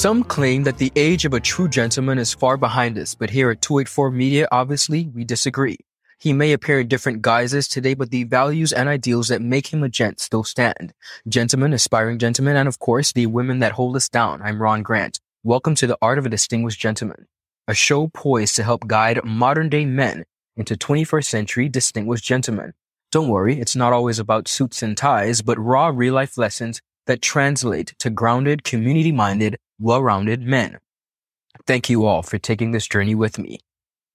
Some claim that the age of a true gentleman is far behind us, but here at 284 Media, obviously, we disagree. He may appear in different guises today, but the values and ideals that make him a gent still stand. Gentlemen, aspiring gentlemen, and of course, the women that hold us down. I'm Ron Grant. Welcome to the Art of a Distinguished Gentleman, a show poised to help guide modern day men into 21st century distinguished gentlemen. Don't worry, it's not always about suits and ties, but raw real life lessons that translate to grounded, community minded, well rounded men. Thank you all for taking this journey with me.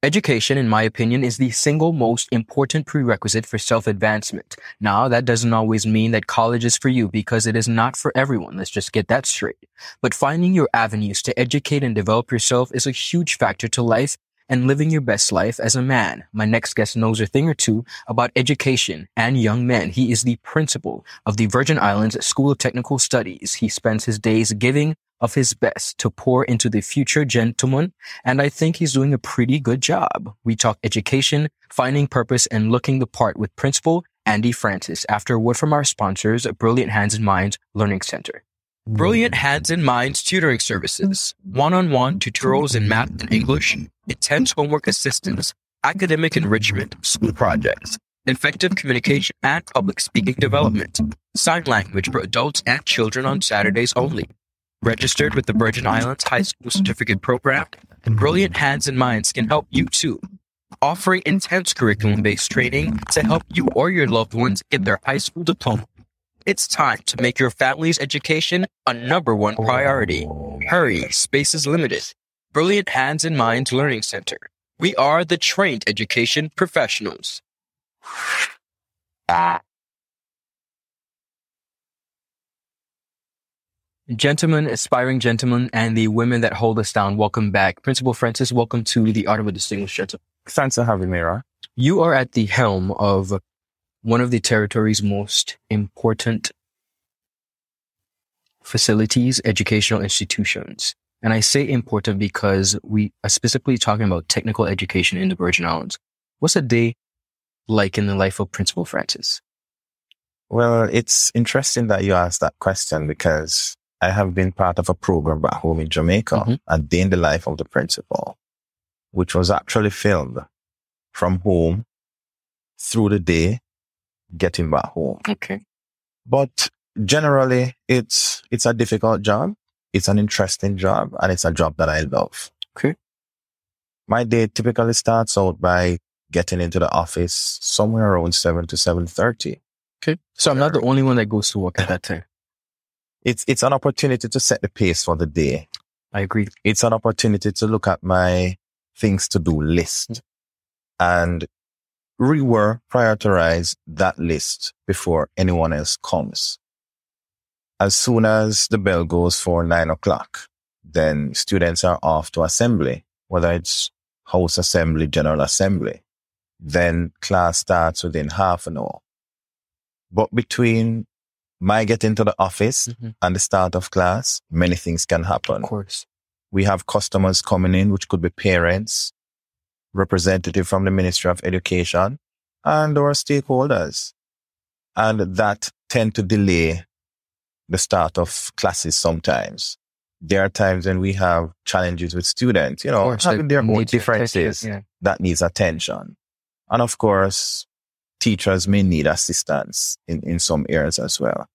Education, in my opinion, is the single most important prerequisite for self-advancement. Now, that doesn't always mean that college is for you because it is not for everyone. Let's just get that straight. But finding your avenues to educate and develop yourself is a huge factor to life and living your best life as a man. My next guest knows a thing or two about education and young men. He is the principal of the Virgin Islands School of Technical Studies. He spends his days giving of his best to pour into the future gentleman, and I think he's doing a pretty good job. We talk education, finding purpose, and looking the part with Principal Ande Francis after a word from our sponsors, Brilliant Hands and Minds Learning Center. Brilliant Hands and Minds tutoring services, one-on-one tutorials in math and English, intense homework assistance, academic enrichment, school projects, effective communication and public speaking development, sign language for adults and children on Saturdays only, registered with the Virgin Islands High School Certificate Program, Brilliant Hands and Minds can help you too. Offering intense curriculum based training to help you or your loved ones get their high school diploma. It's time to make your family's education a number one priority. Hurry, space is limited. Brilliant Hands and Minds Learning Center. We are the trained education professionals. Gentlemen, aspiring gentlemen, and the women that hold us down, welcome back. Principal Francis, welcome to the Art of a Distinguished Gentleman. Thanks for having me, Ron. You are at the helm of one of the territory's most important facilities, educational institutions. And I say important because we are specifically talking about technical education in the Virgin Islands. What's a day like in the life of Principal Francis? Well, it's interesting that you asked that question because I have been part of a program back home in Jamaica, mm-hmm. a day in the life of the principal, which was actually filmed from home through the day, getting back home. Okay. But generally, it's, it's a difficult job. It's an interesting job and it's a job that I love. Okay. My day typically starts out by getting into the office somewhere around 7 to 7.30. Okay. So I'm not the only one that goes to work at that time it's it's an opportunity to set the pace for the day. I agree. It's an opportunity to look at my things to do list and rework, prioritize that list before anyone else comes. As soon as the bell goes for nine o'clock, then students are off to assembly, whether it's house assembly, general assembly. Then class starts within half an hour. But between my get into the office mm-hmm. and the start of class, many things can happen. Of course. We have customers coming in, which could be parents, representative from the Ministry of Education, and our stakeholders. And that tend to delay the start of classes sometimes. There are times when we have challenges with students, you know, having their own differences yeah. that needs attention. And of course, teachers may need assistance in, in some areas as well.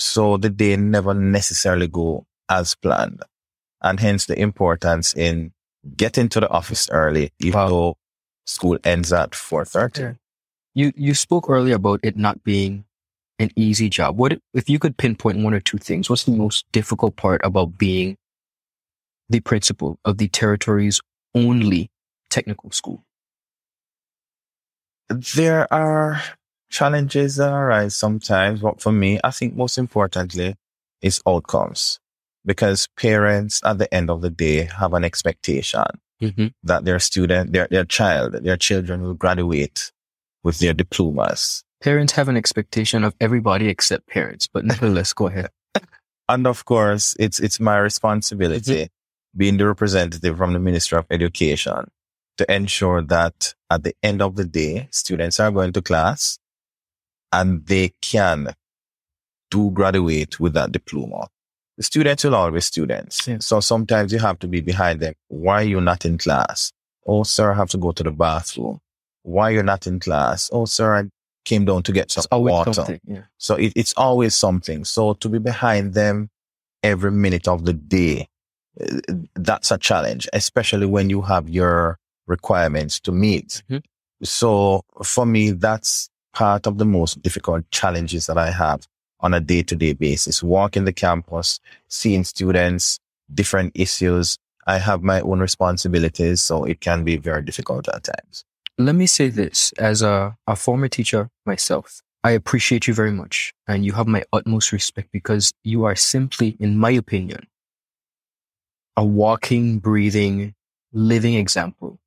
So the day never necessarily go as planned. And hence the importance in getting to the office early, even wow. though school ends at 4.30. Yeah. You, you spoke earlier about it not being an easy job. What if you could pinpoint one or two things? What's the most difficult part about being the principal of the territory's only technical school? There are challenges that arise sometimes, but for me, I think most importantly is outcomes because parents at the end of the day have an expectation mm-hmm. that their student, their, their child, their children will graduate with their diplomas. Parents have an expectation of everybody except parents, but nevertheless, go ahead. and of course, it's, it's my responsibility mm-hmm. being the representative from the Ministry of Education to ensure that at the end of the day, students are going to class and they can do graduate with that diploma. The students will always students. So sometimes you have to be behind them. Why are you not in class? Oh, sir, I have to go to the bathroom. Why you're not in class? Oh, sir, I came down to get some water. Yeah. So it, it's always something. So to be behind them every minute of the day, uh, that's a challenge, especially when you have your requirements to meet. Mhm. So for me, that's part of the most difficult challenges that I have on a day to day basis. Walking the campus, seeing students, different issues. I have my own responsibilities. So it can be very difficult at times. Let me say this as a, a former teacher myself. I appreciate you very much and you have my utmost respect because you are simply, in my opinion, a walking, breathing, living example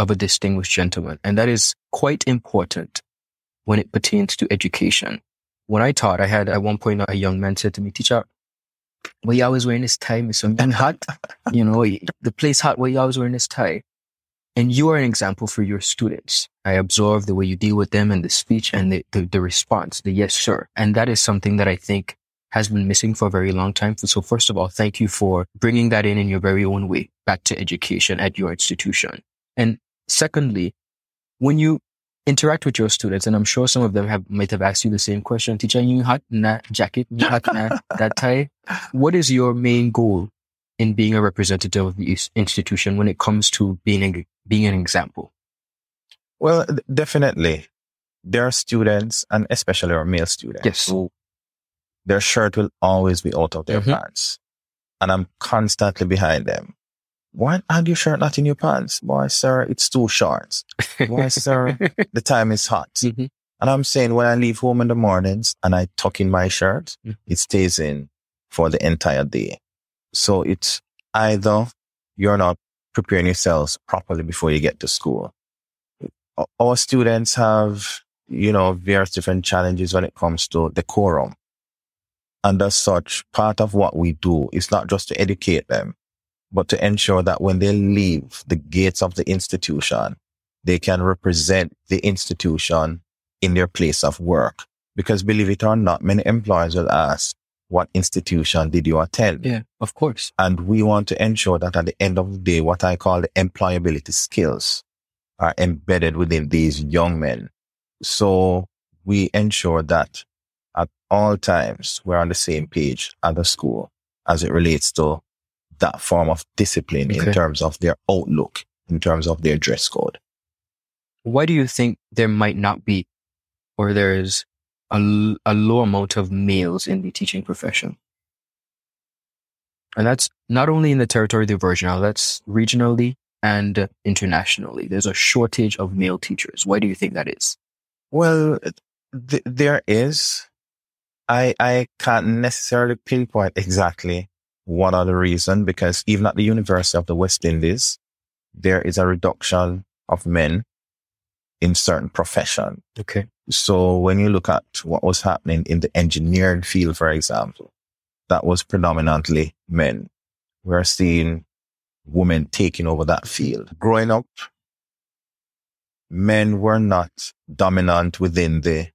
of a distinguished gentleman. And that is quite important when it pertains to education. When I taught, I had at one point a young man said to me, teacher, why you always wearing this tie? It's so hot. you know, the place hot. Why you always wearing this tie? And you are an example for your students. I observe the way you deal with them and the speech and the, the, the response, the yes, sir. And that is something that I think has been missing for a very long time. So first of all, thank you for bringing that in in your very own way back to education at your institution. And secondly, when you interact with your students, and I'm sure some of them have might have asked you the same question, teacher, you in that jacket, you hot in that, tie. What is your main goal in being a representative of this institution when it comes to being a, being an example? Well, definitely. There are students, and especially our male students, Yes. who their shirt will always be out of their Mhm. pants. And I'm constantly behind them. Why are your shirt not in your pants? Why, sir, it's too short. Why, sir, the time is hot. Mhm. And I'm saying when I leave home in the mornings and I tuck in my shirt, Mhm. it stays in for the entire day. So it's either you're not preparing yourselves properly before you get to school. Our students have, you know, various different challenges when it comes to decorum. And as such, part of what we do is not just to educate them, but to ensure that when they leave the gates of the institution, they can represent the institution in their place of work. Because believe it or not, many employers will ask, what institution did you attend? yeah, of course. And we want to ensure that at the end of the day, what I call the employability skills are embedded within these young men. So we ensure that at all times we're on the same page at the school as it relates to that form of discipline Okay. in terms of their outlook, in terms of their dress code. Why do you think there might not be, or there is a, a low amount of males in the teaching profession? And that's not only in the territory of the Virgin Islands, that's regionally and internationally. There's a shortage of male teachers. Why do you think that is? Well, th- there is. I I can't necessarily pinpoint exactly what are the reason because even at the University of the West Indies, there is a reduction of men in certain profession. Okay. So when you look at what was happening in the engineering field, for example, that was predominantly men. We're seeing women taking over that field. Growing up, men were not dominant within the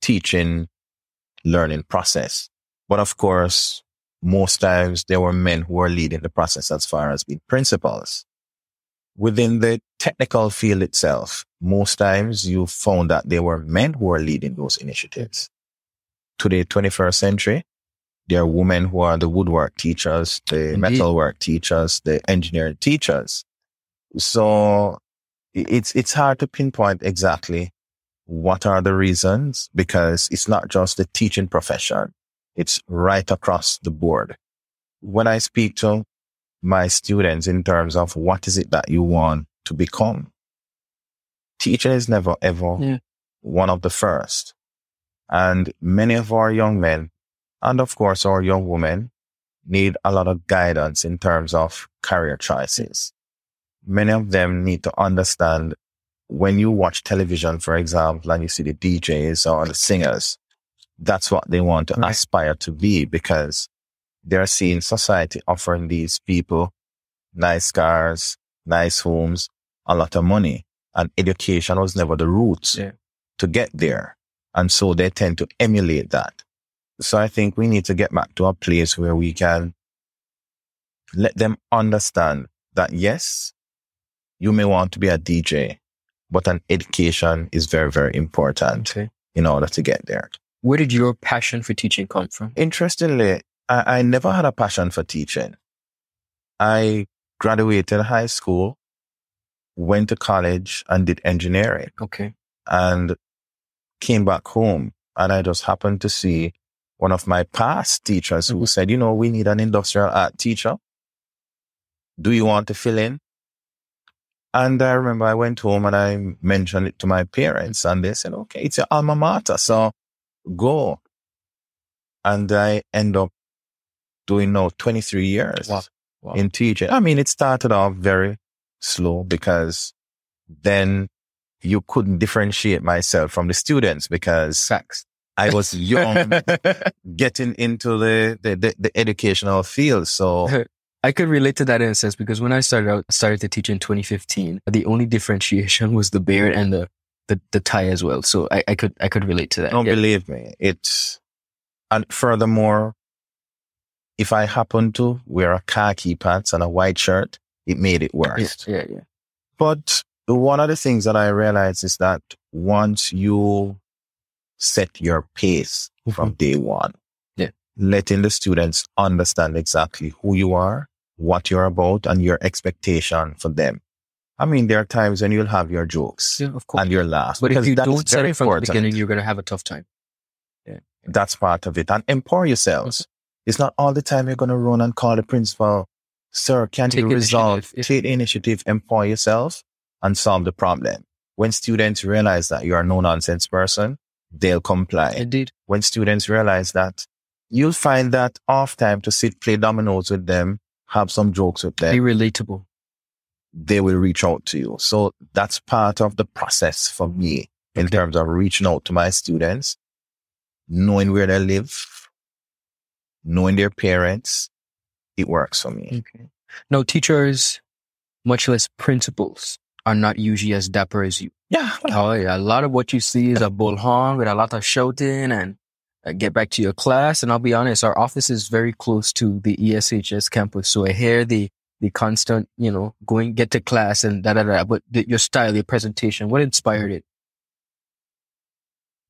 teaching learning process. But of course, most times there were men who were leading the process as far as being principals. Within the technical field itself, most times you found that there were men who were leading those initiatives. Today, 21st century, there are women who are the woodwork teachers, the Indeed. metalwork teachers, the engineering teachers. So it's, it's hard to pinpoint exactly what are the reasons because it's not just the teaching profession. It's right across the board. When I speak to my students in terms of what is it that you want to become, teaching is never ever Yeah. one of the first. And many of our young men and of course our young women need a lot of guidance in terms of career choices. Many of them need to understand when you watch television, for example, and you see the DJs or the singers, that's what they want to Right. aspire to be because they're seeing society offering these people nice cars, nice homes, a lot of money. And education was never the route Yeah. to get there. And so they tend to emulate that. So I think we need to get back to a place where we can let them understand that yes, you may want to be a DJ, but an education is very, very important Okay. in order to get there. Where did your passion for teaching come from? Interestingly, I, I never had a passion for teaching. I graduated high school, went to college and did engineering Okay. and came back home. And I just happened to see one of my past teachers who Mhm. said, you know, we need an industrial art teacher. Do you want to fill in? And I remember I went home and I mentioned it to my parents and they said, okay, it's your alma mater. So go. And I end up doing now 23 years Wow. Wow. in teaching. I mean, it started off very slow because then you couldn't differentiate myself from the students because Facts. I was young getting into the, the, the, the educational field. So I could relate to that in a sense because when I started out, started to teach in 2015, the only differentiation was the beard and the, the, the tie as well. So I, I could I could relate to that. don't Yeah. believe me. It's, and furthermore, if I happen to wear a khaki pants and a white shirt, it made it worse. yeah, yeah. But one of the things that I realized is that once you set your pace from mm-hmm. day one, Yeah. letting the students understand exactly who you are, what you're about, and your expectation for them. I mean, there are times when you'll have your jokes Yeah, of course. and your laughs. but if you don't set it from the beginning, you're going to have a tough time. That's part of it. And empower yourselves. Mm-hmm. It's not all the time you're going to run and call the principal, sir, can Take you resolve, initiative, take initiative, empower yourself and solve the problem. When students realize that you are a no nonsense person, they'll comply. Indeed. when students realize that, you'll find that off time to sit, play dominoes with them, have some jokes with them. Be relatable. They will reach out to you. So that's part of the process for me in Okay. terms of reaching out to my students, knowing where they live, knowing their parents. It works for me. Okay. No, teachers, much less principals, are not usually as dapper as you. Yeah. Oh yeah, a lot of what you see is a bullhorn with a lot of shouting and uh, get back to your class. And I'll be honest, our office is very close to the ESHS campus, so I hear the the constant, you know, going get to class and da da da. But the, your style, your presentation, what inspired it?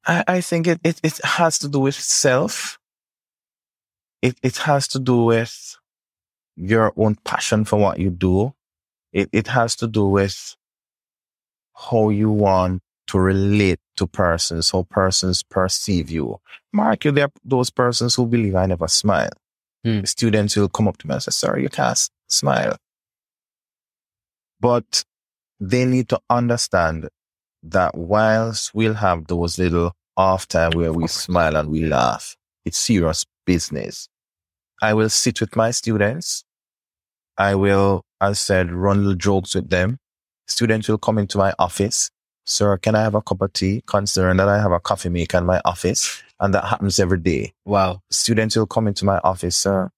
I, I think it, it, it has to do with self. It, it has to do with your own passion for what you do. It, it has to do with how you want to relate to persons, how persons perceive you. Mark, you there are those persons who believe I never smile. Hmm. Students will come up to me and say, sorry, you can't smile. But they need to understand that whilst we'll have those little off time where we smile and we laugh, it's serious business. I will sit with my students. I will, as said, run little jokes with them. Students will come into my office. Sir, can I have a cup of tea? Considering that I have a coffee maker in my office and that happens every day. Wow. Students will come into my office, sir.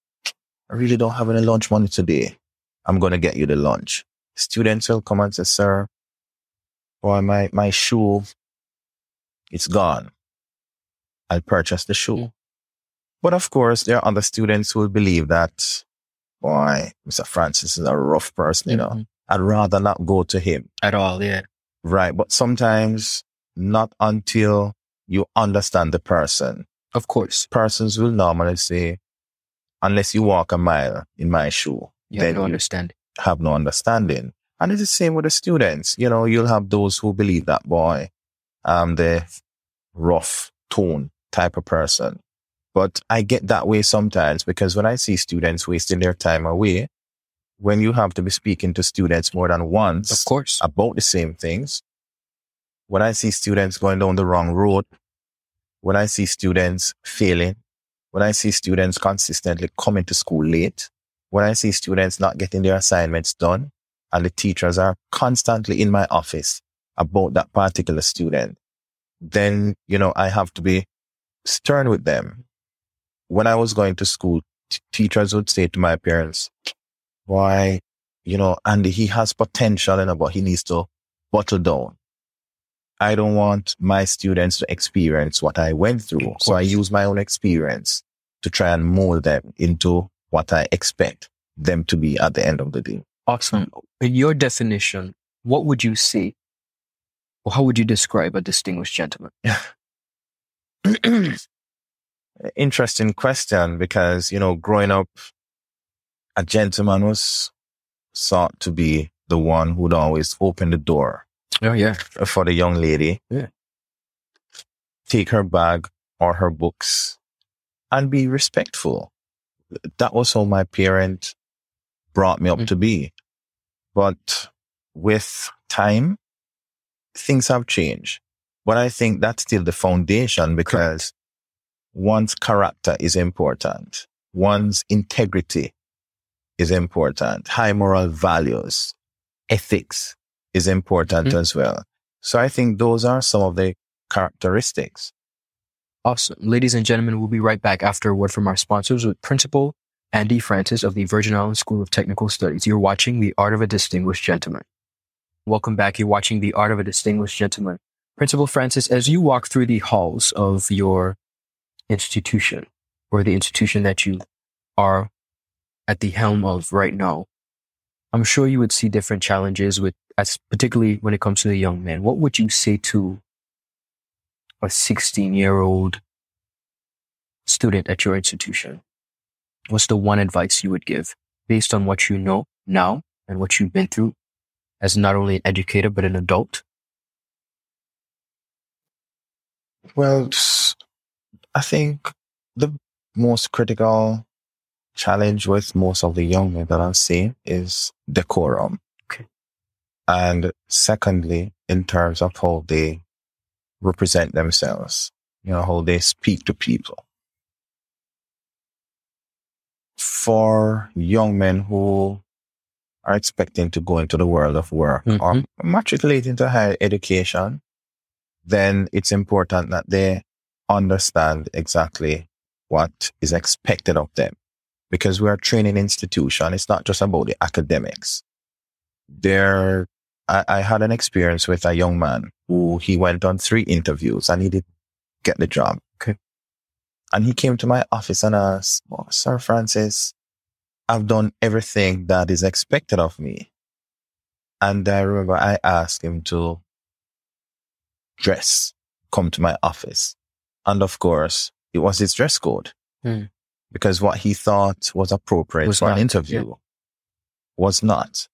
I really don't have any lunch money today. I'm going to get you the lunch. Students will come and say, sir, boy, my, my shoe, it's gone. I'll purchase the shoe. Mm. But of course, there are other students who will believe that, boy, Mr. Francis is a rough person, you know. Mhm. I'd rather not go to him. At all, yeah. Right. But sometimes not until you understand the person. Of course. Persons will normally say, unless you walk a mile in my shoe, You Then have no you- understanding. have no understanding. And it's the same with the students. You know, you'll have those who believe that boy, um, the rough tone type of person. But I get that way sometimes because when I see students wasting their time away, when you have to be speaking to students more than once Of course. about the same things, when I see students going down the wrong road, when I see students failing, when I see students consistently coming to school late, when I see students not getting their assignments done, and the teachers are constantly in my office about that particular student, then, you know, I have to be stern with them. When I was going to school, t- teachers would say to my parents, why, you know, Ande, he has potential, know, but he needs to bottle down. I don't want my students to experience what I went through. So I use my own experience to try and mold them into what I expect them to be at the end of the day. Awesome. In your definition, what would you say? Or how would you describe a distinguished gentleman? Interesting question because, you know, growing up, a gentleman was sought to be the one who'd always open the door Oh, yeah. for the young lady. Yeah. Take her bag or her books and be respectful. That was how my parent brought me up Mm. to be. But with time, things have changed. But I think that's still the foundation because one's character is important. One's integrity is important. High moral values, ethics is important Mhm. as well. So I think those are some of the characteristics. Awesome. Ladies and gentlemen, we'll be right back after a word from our sponsors with Principal Ande Francis of the Virgin Islands School of Technical Studies. You're watching The Art of a Distinguished Gentleman. Welcome back. You're watching The Art of a Distinguished Gentleman. Principal Francis, as you walk through the halls of your institution or the institution that you are at the helm of right now, I'm sure you would see different challenges with, as particularly when it comes to the young men. What would you say to a 16 year old student at your institution? What's the one advice you would give based on what you know now and what you've been through as not only an educator, but an adult? Well, I think the most critical challenge with most of the young men that I see is decorum. Okay. And secondly, in terms of how they represent themselves, you know, how they speak to people. For young men who are expecting to go into the world of work or Mhm. matriculate into higher education, then it's important that they understand exactly what is expected of them. Because we're a training institution. It's not just about the academics. There, I, I had an experience with a young man who he went on three interviews and he didn't get the job. Okay. And he came to my office and asked, "Oh, Sir Francis, I've done everything that is expected of me. And I remember I asked him to dress, come to my office. And of course, it was his dress code Hmm. because what he thought was appropriate Was for an not, interview was not.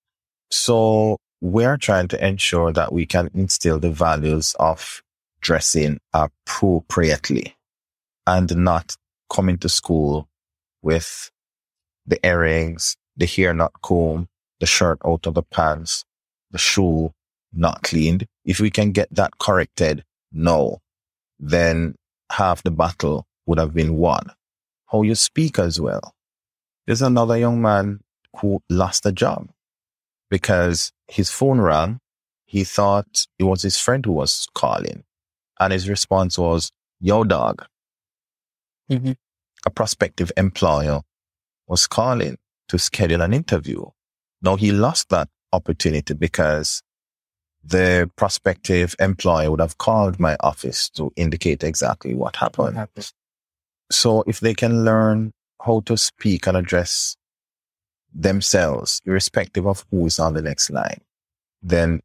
So we're trying to ensure that we can instill the values of dressing appropriately and not coming to school with the earrings, the hair not combed, the shirt out of the pants, the shoe not cleaned. If we can get that corrected now, then half the battle would have been won. How you speak as well. There's another young man who lost a job because his phone rang. He thought it was his friend who was calling. And his response was, yo dog. Mhm. A prospective employer was calling to schedule an interview. Now he lost that opportunity because the prospective employer would have called my office to indicate exactly what happened. happened? So if they can learn how to speak and address themselves, irrespective of who is on the next line, then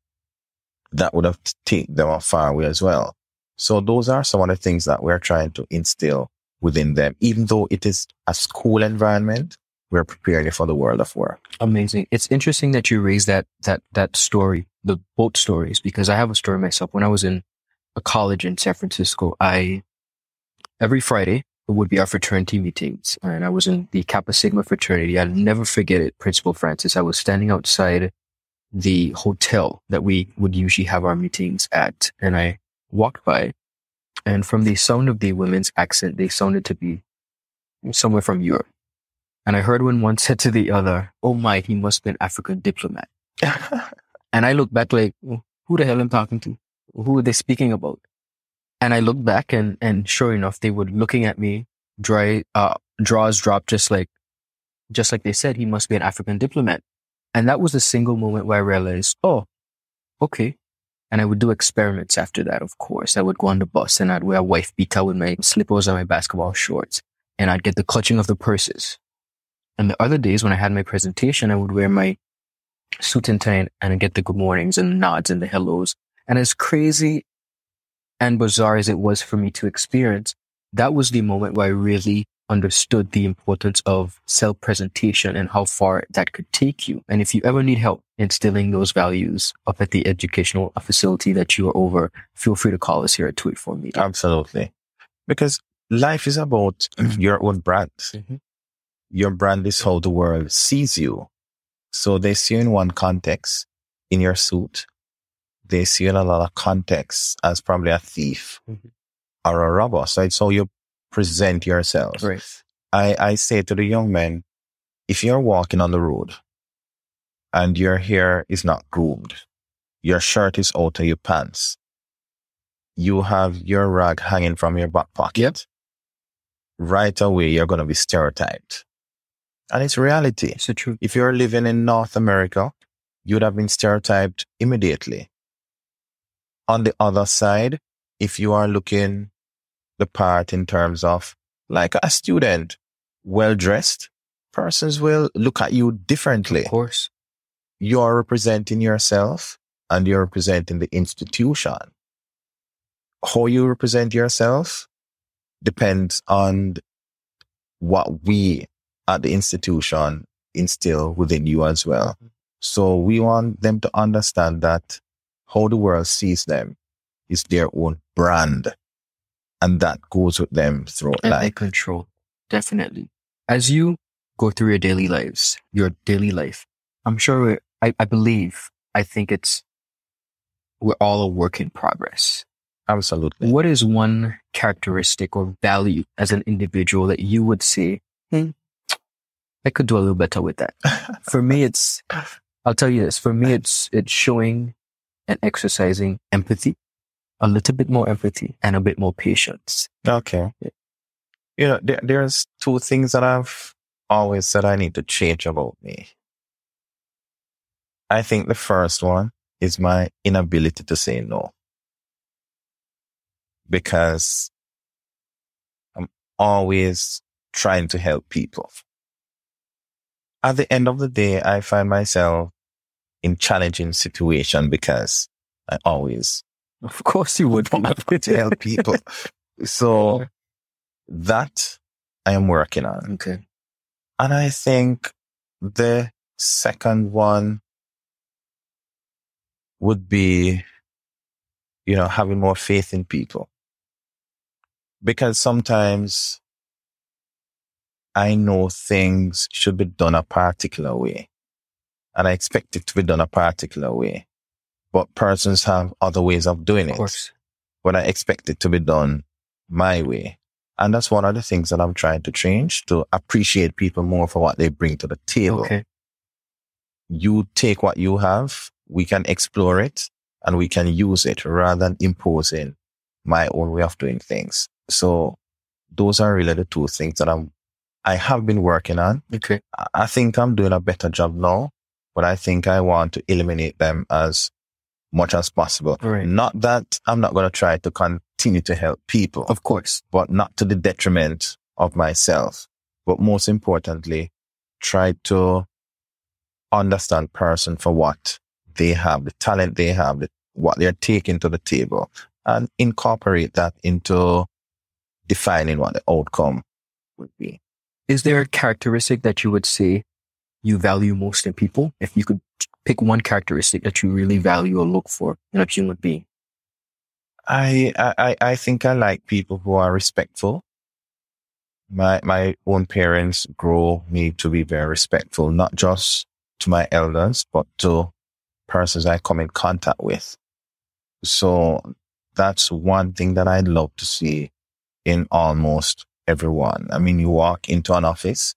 that would have taken them far away as well. So those are some of the things that we're trying to instill within them. Even though it is a school environment, we're preparing for the world of work. Amazing. It's interesting that you raised that that that story, the boat stories, because I have a story myself. When I was in a college in San Francisco, I every Friday would be our fraternity meetings, and I was in the Kappa Sigma fraternity. I'll never forget it, Principal Francis. I was standing outside the hotel that we would usually have our meetings at, and I walked by, and from the sound of the women's accent, they sounded to be somewhere from Europe. And I heard when one said to the other, Oh my, he must be an African diplomat. And I looked back like, "Oh, who the hell am I talking to? Who are they speaking about? And I looked back and, and sure enough, they were looking at me, dry, uh, draws dropped just like, just like they said, he must be an African diplomat. And that was the single moment where I realized, oh, okay. And I would do experiments after that, of course. I would go on the bus and I'd wear a wife beater with my slippers and my basketball shorts. And I'd get the clutching of the purses. And the other days when I had my presentation, I would wear my suit and tie and I'd get the good mornings and nods and the hellos. And as crazy and bizarre as it was for me to experience, that was the moment where I really understood the importance of self presentation and how far that could take you. And if you ever need help instilling those values up at the educational facility that you are over, feel free to call us here at Tweet for Me. Absolutely. Because life is about your own brand. Mm-hmm. Your brand is how the world sees you. So they see you in one context in your suit. They see you in a lot of contexts as probably a thief Mhm. or a robber. So it's how you present yourself. Right. I, I say to the young men, if you're walking on the road and your hair is not groomed, your shirt is out of your pants, you have your rag hanging from your back pocket, Yep. right away you're going to be stereotyped. And it's reality. It's the truth. If you're living in North America, you'd have been stereotyped immediately. On the other side, if you are looking the part in terms of like a student, well dressed, persons will look at you differently. Of course. You're representing yourself and you're representing the institution. How you represent yourself depends on what we at the institution instill within you as well. Mm-hmm. So we want them to understand that how the world sees them is their own brand. And that goes with them throughout And life. control. Definitely. As you go through your daily lives, your daily life, I'm sure, I, I believe, I think it's, we're all a work in progress. Absolutely. What is one characteristic or value as an individual that you would say, hmm, I could do a little better with that? For me, it's, I'll tell you this. For me, it's, it's showing and exercising empathy, a little bit more empathy and a bit more patience. Okay. You know, there, there's two things that I've always said I need to change about me. I think the first one is my inability to say no. Because I'm always trying to help people. At the end of the day, I find myself in challenging situation because I always Of course you would. want to help people. So that I am working on. Okay. And I think the second one would be, you know, having more faith in people. Because sometimes I know things should be done a particular way and I expect it to be done a particular way, but persons have other ways of doing Of it course. but I expect it to be done my way. And that's one of the things that I'm trying to change to appreciate people more for what they bring to the table. Okay. You take what you have, we can explore it and we can use it rather than imposing my own way of doing things. So those are really the two things that I'm, I have been working on. Okay. I think I'm doing a better job now, but I think I want to eliminate them as much as possible. Right. Not that I'm not going to try to continue to help people, Of course. but not to the detriment of myself. But most importantly, try to understand person for what they have, the talent they have, the, what they're taking to the table and incorporate that into defining what the outcome would be. Is there a characteristic that you would say you value most in people? If you could pick one characteristic that you really value or look for in a human being. I, I, I think I like people who are respectful. My, my own parents grow me to be very respectful, not just to my elders, but to persons I come in contact with. So that's one thing that I'd love to see in almost everyone. I mean, you walk into an office,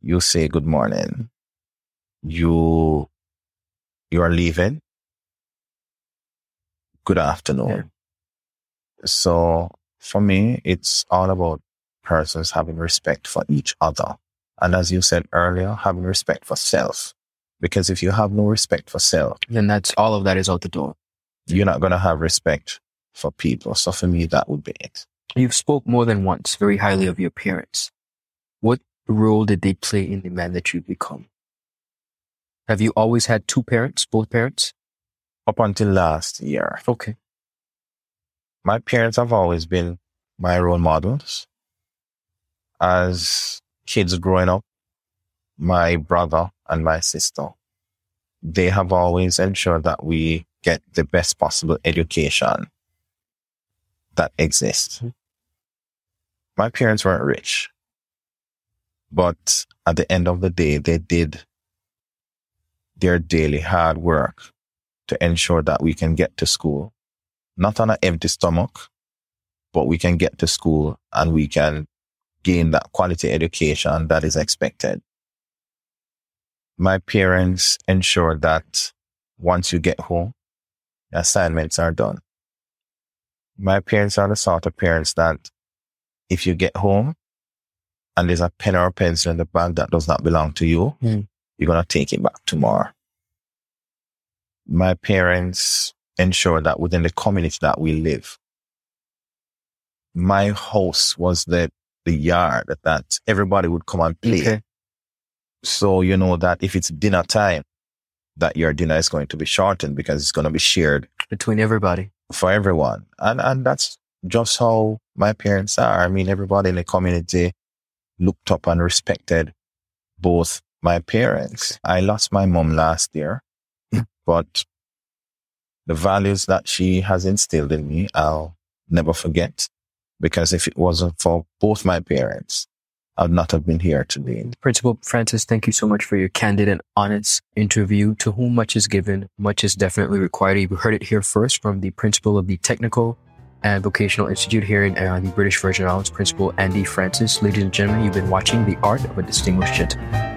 you say good morning. You, you are leaving. Good afternoon. Yeah. So for me, it's all about persons having respect for each other. And as you said earlier, having respect for self. Because if you have no respect for self, Then that's all of that is out the door. you're not going to have respect for people. So for me, that would be it. You've spoke more than once very highly of your parents. Role did they play in the man that you've become? Have you always had two parents, both parents? Up until last year. Okay. My parents have always been my role models. As kids growing up, my brother and my sister, they have always ensured that we get the best possible education that exists. Mm-hmm. My parents weren't rich, but at the end of the day, they did their daily hard work to ensure that we can get to school, not on an empty stomach, but we can get to school and we can gain that quality education that is expected. My parents ensure that once you get home, assignments are done. My parents are the sort of parents that if you get home and there's a pen or a pencil in the bag that does not belong to you, mm. you're going to take it back tomorrow. My parents ensure that within the community that we live, my house was the, the yard that everybody would come and play. Okay. So you know that if it's dinner time, that your dinner is going to be shortened because it's going to be shared between everybody for everyone. And, and that's just how my parents are. I mean, everybody in the community looked up and respected both my parents. I lost my mom last year, but the values that she has instilled in me, I'll never forget. Because if it wasn't for both my parents, I'd not have been here today. Principal Francis, thank you so much for your candid and honest interview. To whom much is given, much is definitely required. You heard it here first from the principal of the Technical and Vocational Institute here in uh, the British Virgin Islands, Principal Ande Francis. Ladies and gentlemen, you've been watching The Art of a Distinguished Gentleman.